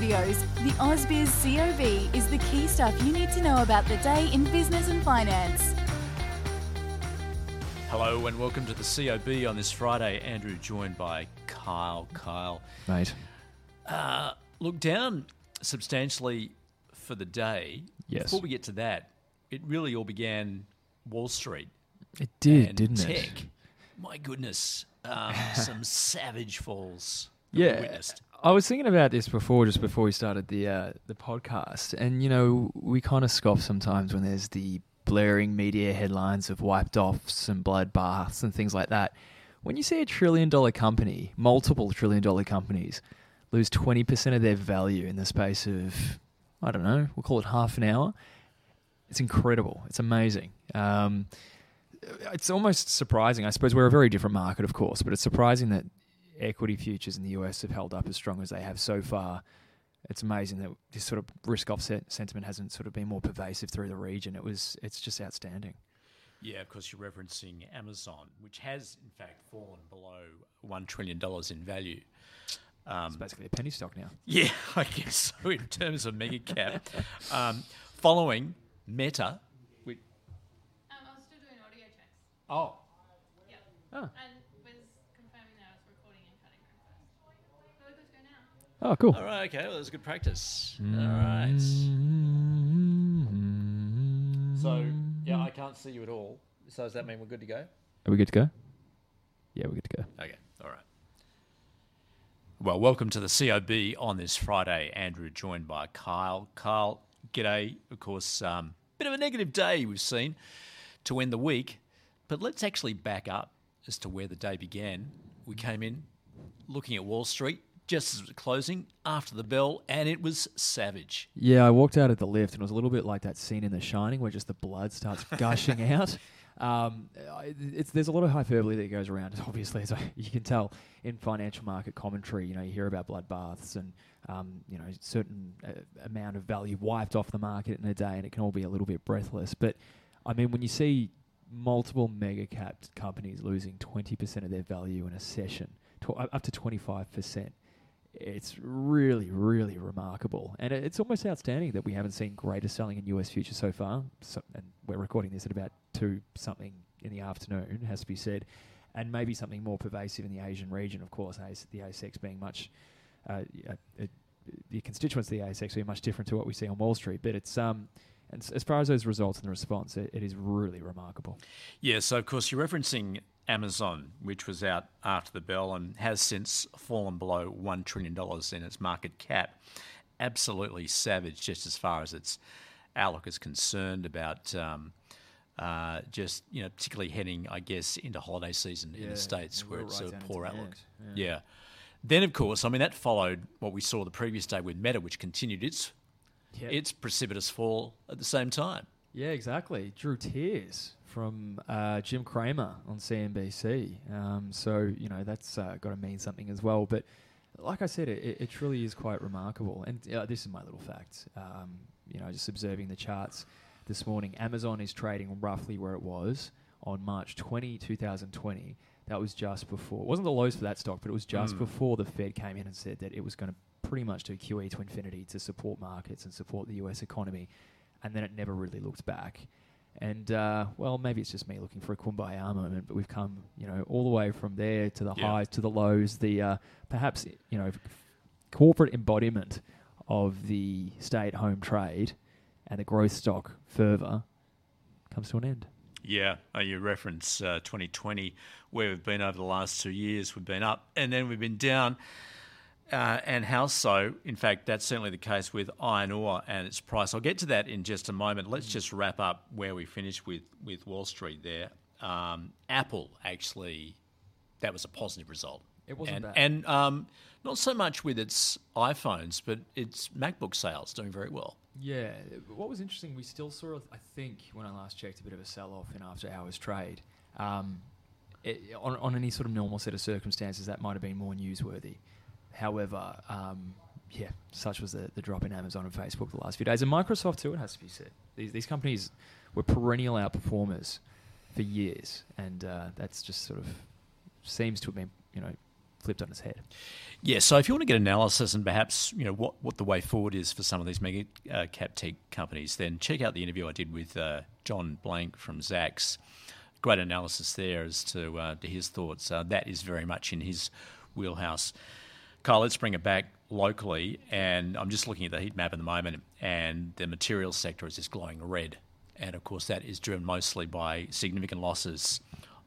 Studios, the AusBiz COB is the key stuff you need to know about the day in business and finance. Hello and welcome to the COB on this Friday. Andrew joined by Kyle. Kyle, mate. uh, look down substantially for the day. Yes. Before we get to that, it really all began Wall Street It did, and didn't tech. it? My goodness, um, some savage falls. that we Yeah. I was thinking about this before, just before we started the uh, the podcast, and you know, we kind of scoff sometimes when there's the blaring media headlines of wiped offs and bloodbaths and things like that. When you see a trillion dollar company, multiple trillion dollar companies, lose twenty percent of their value in the space of, I don't know, we'll call it half an hour. It's incredible. It's amazing. Um, it's almost surprising. I suppose we're a very different market, of course, but it's surprising that equity futures in the US have held up as strong as they have so far. It's amazing that this sort of risk offset sentiment hasn't sort of been more pervasive through the region. It was, it's just outstanding. Yeah, of course, you're referencing Amazon, which has in fact fallen below $1 trillion in value. Um, It's basically a penny stock now. Yeah, I guess so in terms of mega cap. Um, following Meta, which, Um, I was still doing audio checks. oh, Yep. Oh. And was confirming that I was recording and cutting room first. So we're good to go now. Oh, cool. all right, okay, well, that's good practice. All right. So, yeah, I can't see you at all. So, does that mean we're good to go? Are we good to go? Yeah, we're good to go. Okay, all right. Well, welcome to the COB on this Friday. Andrew joined by Kyle. Kyle, g'day. Of course, um, bit of a negative day we've seen to end the week, but let's actually back up as to where the day began. We came in looking at Wall Street just as it was closing after the bell, and it was savage. Yeah, I walked out at the lift and it was a little bit like that scene in The Shining where just the blood starts gushing out. Um, it's, there's a lot of hyperbole that goes around, obviously, as I- you can tell in financial market commentary. You know, you hear about bloodbaths and, um, you know, certain uh, amount of value wiped off the market in a day, and it can all be a little bit breathless. But, I mean, when you see multiple mega capped companies losing 20% of their value in a session, tw- up to 25%, it's really, really remarkable, and it's almost outstanding that we haven't seen greater selling in US futures so far. So, and we're recording this at about two something in the afternoon, has to be said, and maybe something more pervasive in the Asian region. Of course, the ASX being much, uh, uh, the constituents of the ASX being much different to what we see on Wall Street. But it's um, and as far as those results and the response, it, it is really remarkable. Yeah, so of course you're referencing Amazon, which was out after the bell and has since fallen below $1 trillion in its market cap. Absolutely savage, just as far as its outlook is concerned about um, uh, just, you know, particularly heading, I guess, into holiday season in the States where it's right a poor outlook. end, Yeah. Then, of course, I mean, that followed what we saw the previous day with Meta, which continued its, its precipitous fall at the same time. Yeah, exactly. Drew tears from uh, Jim Cramer on CNBC. Um, so you know that's uh, got to mean something as well. But like I said, it, it, truly is quite remarkable. And uh, this is my little fact. Um, you know, just observing the charts this morning, Amazon is trading roughly where it was on March 20, 2020. That was just before. It wasn't the lows for that stock, but it was just before the Fed came in and said that it was going to pretty much do QE to infinity to support markets and support the US economy. And then it never really looked back. And uh, well, maybe it's just me looking for a kumbaya moment, but we've come, you know, all the way from there to the Yeah. highs, to the lows, the uh, perhaps, you know, corporate embodiment of the stay-at-home trade and the growth stock fervor comes to an end. Yeah, uh, you reference uh, 2020, where we've been over the last two years. We've been up and then we've been down. Uh, and how so? In fact, that's certainly the case with iron ore and its price. I'll get to that in just a moment. Let's just wrap up where we finished with, with Wall Street there. um, Apple actually, that was a positive result. It wasn't and, bad. And um, not so much with its iPhones, but its MacBook sales doing very well. Yeah. What was interesting, we still saw, I think, when I last checked, a bit of a sell off in after hours trade. Um, it, on, on any sort of normal set of circumstances, that might have been more newsworthy. However, um, yeah, such was the, the drop in Amazon and Facebook the last few days. And Microsoft, too, it has to be said. These, these companies were perennial outperformers for years. And uh, that's just sort of seems to have been, you know, flipped on its head. Yeah, so if you want to get analysis and perhaps you know what, what the way forward is for some of these mega uh, cap tech companies, then check out the interview I did with uh, John Blank from Zacks. Great analysis there as to, uh, to his thoughts. Uh, that is very much in his wheelhouse. Kyle, let's bring it back locally, and I'm just looking at the heat map at the moment, and the materials sector is just glowing red, and of course that is driven mostly by significant losses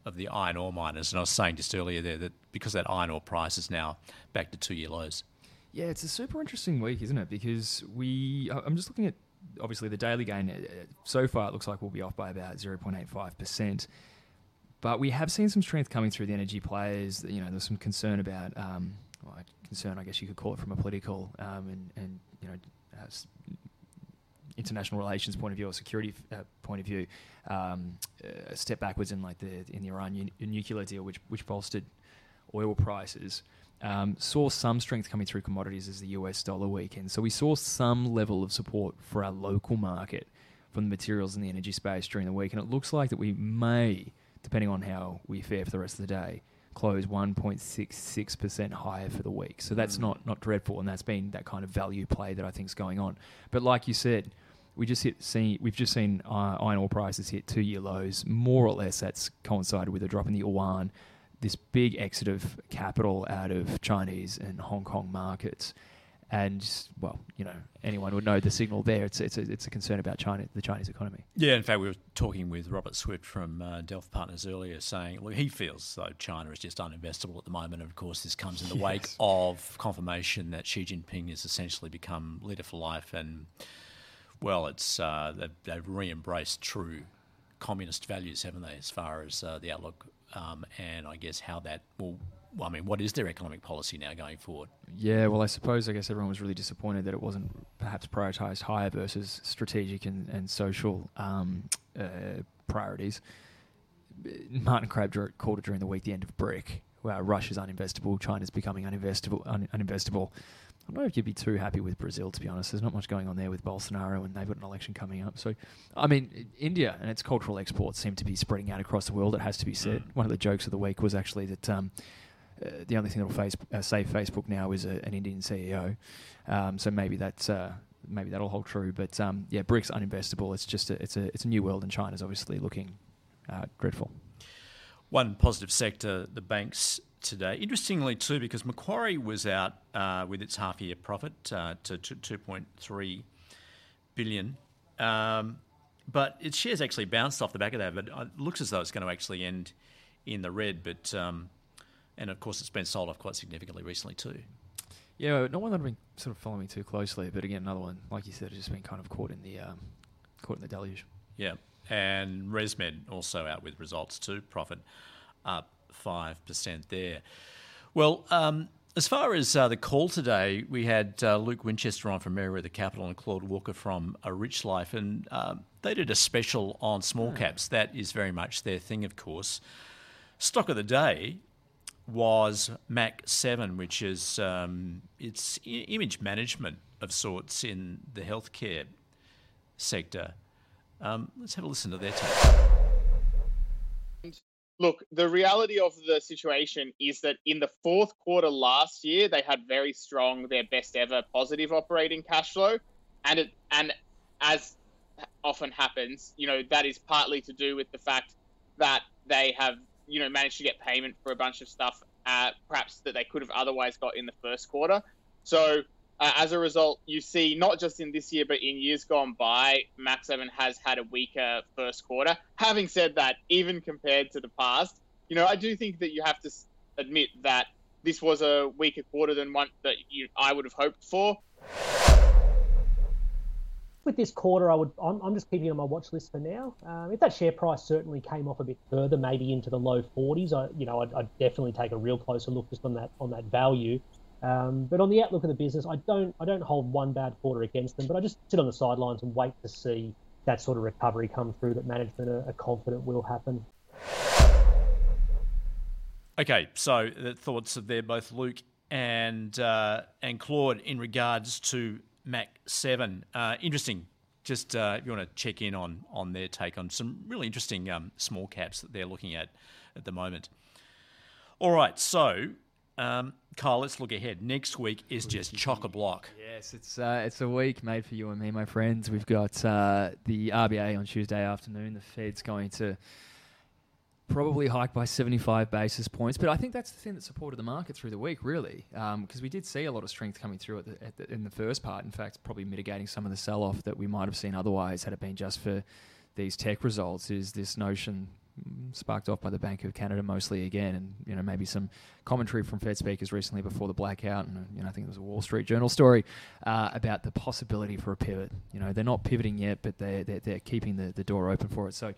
of the iron ore miners. And I was saying just earlier there that because that iron ore price is now back to two year lows. Yeah, it's a super interesting week, isn't it? Because we, I'm just looking at obviously the daily gain. uh, So far, it looks like we'll be off by about 0.85%. But we have seen some strength coming through the energy players. You know, there's some concern about, um, well, concern, I guess you could call it from a political um, and, and, you know, uh, international relations point of view or security uh, point of view, um, a step backwards in like the in the Iran nu- nuclear deal, which which bolstered oil prices. Um, saw some strength coming through commodities as the US dollar weakened. So we saw some level of support for our local market from the materials and the energy space during the week. And it looks like that we may, depending on how we fare for the rest of the day, close 1.66% higher for the week. So that's not, not dreadful. And that's been that kind of value play that I think is going on. But like you said, we just hit see we've just seen uh, iron ore prices hit two year lows. More or less, that's coincided with a drop in the yuan, this big exit of capital out of Chinese and Hong Kong markets, and well, you know, anyone would know the signal there. It's it's a, it's a concern about China, the Chinese economy. Yeah, in fact, we were talking with Robert Swift from uh, Delft Partners earlier, saying look, he feels though China is just uninvestable at the moment. And of course, this comes in the wake of confirmation that Xi Jinping has essentially become leader for life, and well, it's uh, they've, they've re-embraced true communist values, haven't they, as far as uh, the outlook um, and I guess how that will. Well, I mean, what is their economic policy now going forward? Yeah, well, I suppose I guess everyone was really disappointed that it wasn't perhaps prioritised higher versus strategic and, and social um, uh, priorities. Martin Crab dr- called it during the week the end of BRIC. Well, Russia's uninvestable, China's becoming uninvestable. Un- uninvestable. I don't know if you'd be too happy with Brazil, to be honest. There's not much going on there with Bolsonaro, and they've got an election coming up. So, I mean, India and its cultural exports seem to be spreading out across the world. It has to be said. One of the jokes of the week was actually that um, the only thing that will face, uh, save Facebook now is a, an Indian CEO. Um, so maybe that's uh, maybe that'll hold true. But um, yeah, BRICS uninvestable. It's just a, it's a it's a new world, and China's obviously looking uh, dreadful. One positive sector, the banks today. Interestingly, too, because Macquarie was out uh, with its half-year profit uh, to two point three billion, um, but its shares actually bounced off the back of that. But it looks as though it's going to actually end in the red. But um, and of course, it's been sold off quite significantly recently too. Yeah, not one that I've been sort of following too closely, but again, another one like you said, has just been kind of caught in the um, caught in the deluge. Yeah, and ResMed also out with results too. Profit up five percent there. Well, um, as far as uh, the call today, we had uh, Luke Winchester on from Meriwether Capital and Claude Walker from A Rich Life, and um, they did a special on small caps. That is very much their thing, of course. Stock of the day was Mach7, which is um, it's I- image management of sorts in the healthcare sector. Um, let's have a listen to their take. Look, the reality of the situation is that in the fourth quarter last year, they had very strong, their best ever positive operating cash flow, and it and as often happens, you know that is partly to do with the fact that they have you know managed to get payment for a bunch of stuff, uh, perhaps that they could have otherwise got in the first quarter. So uh, as a result, you see not just in this year but in years gone by, Mach7 has had a weaker first quarter. Having said that, even compared to the past, you know, I do think that you have to admit that this was a weaker quarter than one that you, I would have hoped for. With this quarter, I would I'm, I'm just keeping it on my watch list for now. Um, if that share price certainly came off a bit further, maybe into the low 40s, I you know I'd, I'd definitely take a real closer look just on that on that value. Um, but on the outlook of the business, I don't I don't hold one bad quarter against them, but I just sit on the sidelines and wait to see that sort of recovery come through that management are, are confident will happen. Okay, so the thoughts of there both Luke and uh, and Claude in regards to Mach7. Uh, interesting. Just uh, if you want to check in on on their take on some really interesting um, small caps that they're looking at at the moment. All right, so um, Kyle, let's look ahead. Next week is just chock a block. Yes, it's uh, it's a week made for you and me, my friends. We've got uh, the RBA on Tuesday afternoon. The Fed's going to probably hike by 75 basis points, but I think that's the thing that supported the market through the week, really, because um, we did see a lot of strength coming through at the, at the, in the first part. In fact, probably mitigating some of the sell-off that we might have seen otherwise had it been just for these tech results. Is this notion sparked off by the Bank of Canada mostly again, and you know maybe some commentary from Fed speakers recently before the blackout, and you know I think there was a Wall Street Journal story uh, about the possibility for a pivot. You know they're not pivoting yet, but they're they're, they're keeping the, the door open for it. So.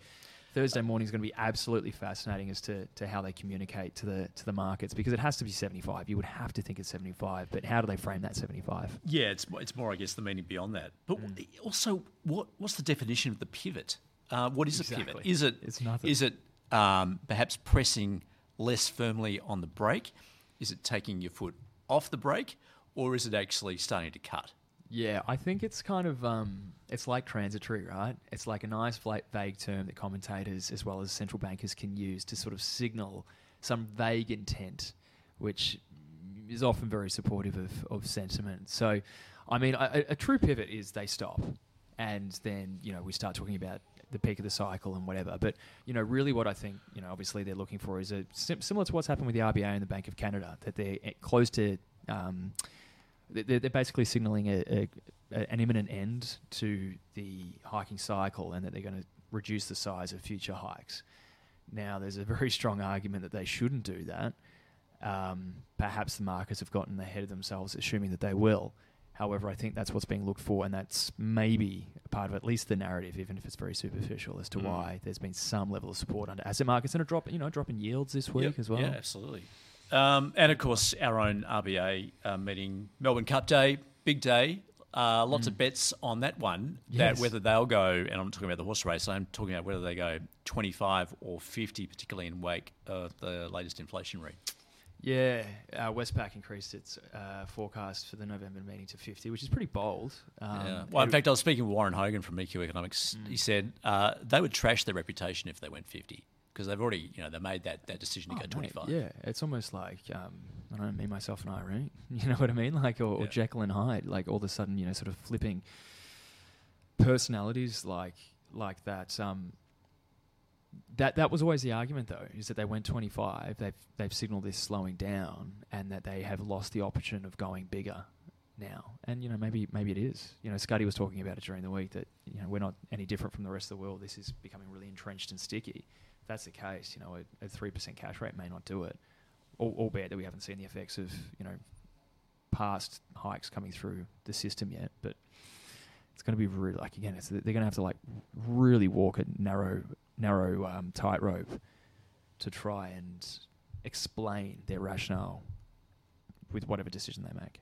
Thursday morning is going to be absolutely fascinating as to, to how they communicate to the to the markets because it has to be 75. You would have to think it's 75, but how do they frame that 75? Yeah, it's it's more, I guess, the meaning beyond that. But mm. also, what what's the definition of the pivot? Uh, what is exactly. a pivot? Is it it's nothing. Is it um, perhaps pressing less firmly on the brake? Is it taking your foot off the brake, or is it actually starting to cut? Yeah, I think it's kind of um, it's like transitory, right? It's like a nice vague term that commentators as well as central bankers can use to sort of signal some vague intent, which is often very supportive of, of sentiment. So, I mean, a, a true pivot is they stop, and then you know we start talking about the peak of the cycle and whatever. But you know, really, what I think you know, obviously, they're looking for is a sim- similar to what's happened with the RBA and the Bank of Canada, that they're eh, close to. Um, they're, they're basically signaling a, a, an imminent end to the hiking cycle, and that they're going to reduce the size of future hikes. Now, there's a very strong argument that they shouldn't do that. Um, perhaps the markets have gotten ahead of themselves, assuming that they will. However, I think that's what's being looked for, and that's maybe part of at least the narrative, even if it's very superficial, as to mm. why there's been some level of support under asset markets and a drop, you know, drop in yields this week yep. as well. Yeah, absolutely. Um, and of course, our own RBA uh, meeting, Melbourne Cup Day, big day. Uh, lots mm. of bets on that one. Yes. That whether they'll go, and I'm talking about the horse race. I'm talking about whether they go 25 or 50, particularly in wake of the latest inflation rate. Yeah, uh, Westpac increased its uh, forecast for the November meeting to 50, which is pretty bold. Um, yeah. Well, in fact, I was speaking with Warren Hogan from EQ Economics. Mm. He said uh, they would trash their reputation if they went 50 because they've already, you know, they made that, that decision to oh, go 25. Mate, yeah, it's almost like, um, I don't know, me, myself, and Irene. You know what I mean? Like, or, yeah. or Jekyll and Hyde. Like, all of a sudden, you know, sort of flipping personalities like like that. Um, that that was always the argument, though, is that they went 25. They've they've signalled this slowing down, and that they have lost the option of going bigger now. And you know, maybe maybe it is. You know, Scotty was talking about it during the week that you know we're not any different from the rest of the world. This is becoming really entrenched and sticky. If that's the case, you know, a three percent cash rate may not do it, All albeit that we haven't seen the effects of you know past hikes coming through the system yet, but. It's going to be really like again. they're going to have to like really walk a narrow narrow um, tightrope to try and explain their rationale with whatever decision they make.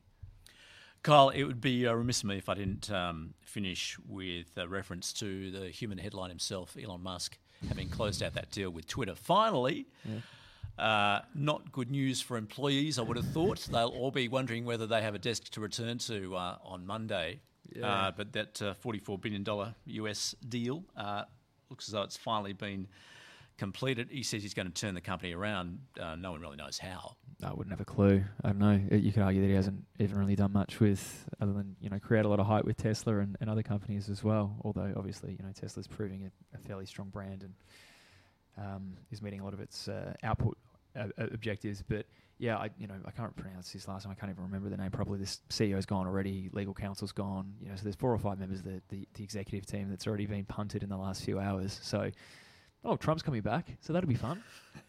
Kyle, it would be uh, remiss of me if I didn't um, finish with a reference to the human headline himself, Elon Musk, having closed out that deal with Twitter. Finally, yeah. uh, not good news for employees, I would have thought. They'll all be wondering whether they have a desk to return to uh, on Monday. Yeah. Uh, but that uh, $44 billion US deal uh, looks as though it's finally been completed. He says he's going to turn the company around. Uh, no one really knows how. I wouldn't have a clue. I don't know. You could argue that he hasn't even really done much with, other than you know, create a lot of hype with Tesla and, and other companies as well. Although obviously, you know, Tesla's proving a, a fairly strong brand and um, is meeting a lot of its uh, output uh, objectives. But yeah, I you know I can't pronounce his last name. I can't even remember the name properly. This CEO's gone already. Legal counsel's gone. You know, so there's four or five members of the, the, the executive team that's already been punted in the last few hours. So, oh, Trump's coming back. So that'll be fun.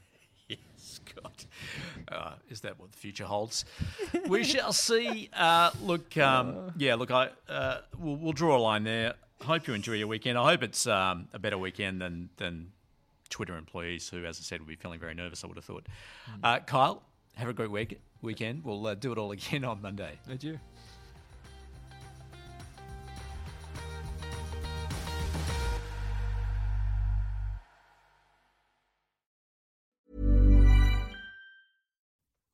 yes, God, uh, is that what the future holds? we shall see. Uh, look, um, yeah, look, I uh, we'll, we'll, draw a line there. hope you enjoy your weekend. I hope it's um, a better weekend than than Twitter employees who, as I said, will be feeling very nervous. I would have thought. Uh, Kyle, have a great week weekend. We'll uh, do it all again on Monday. Did you?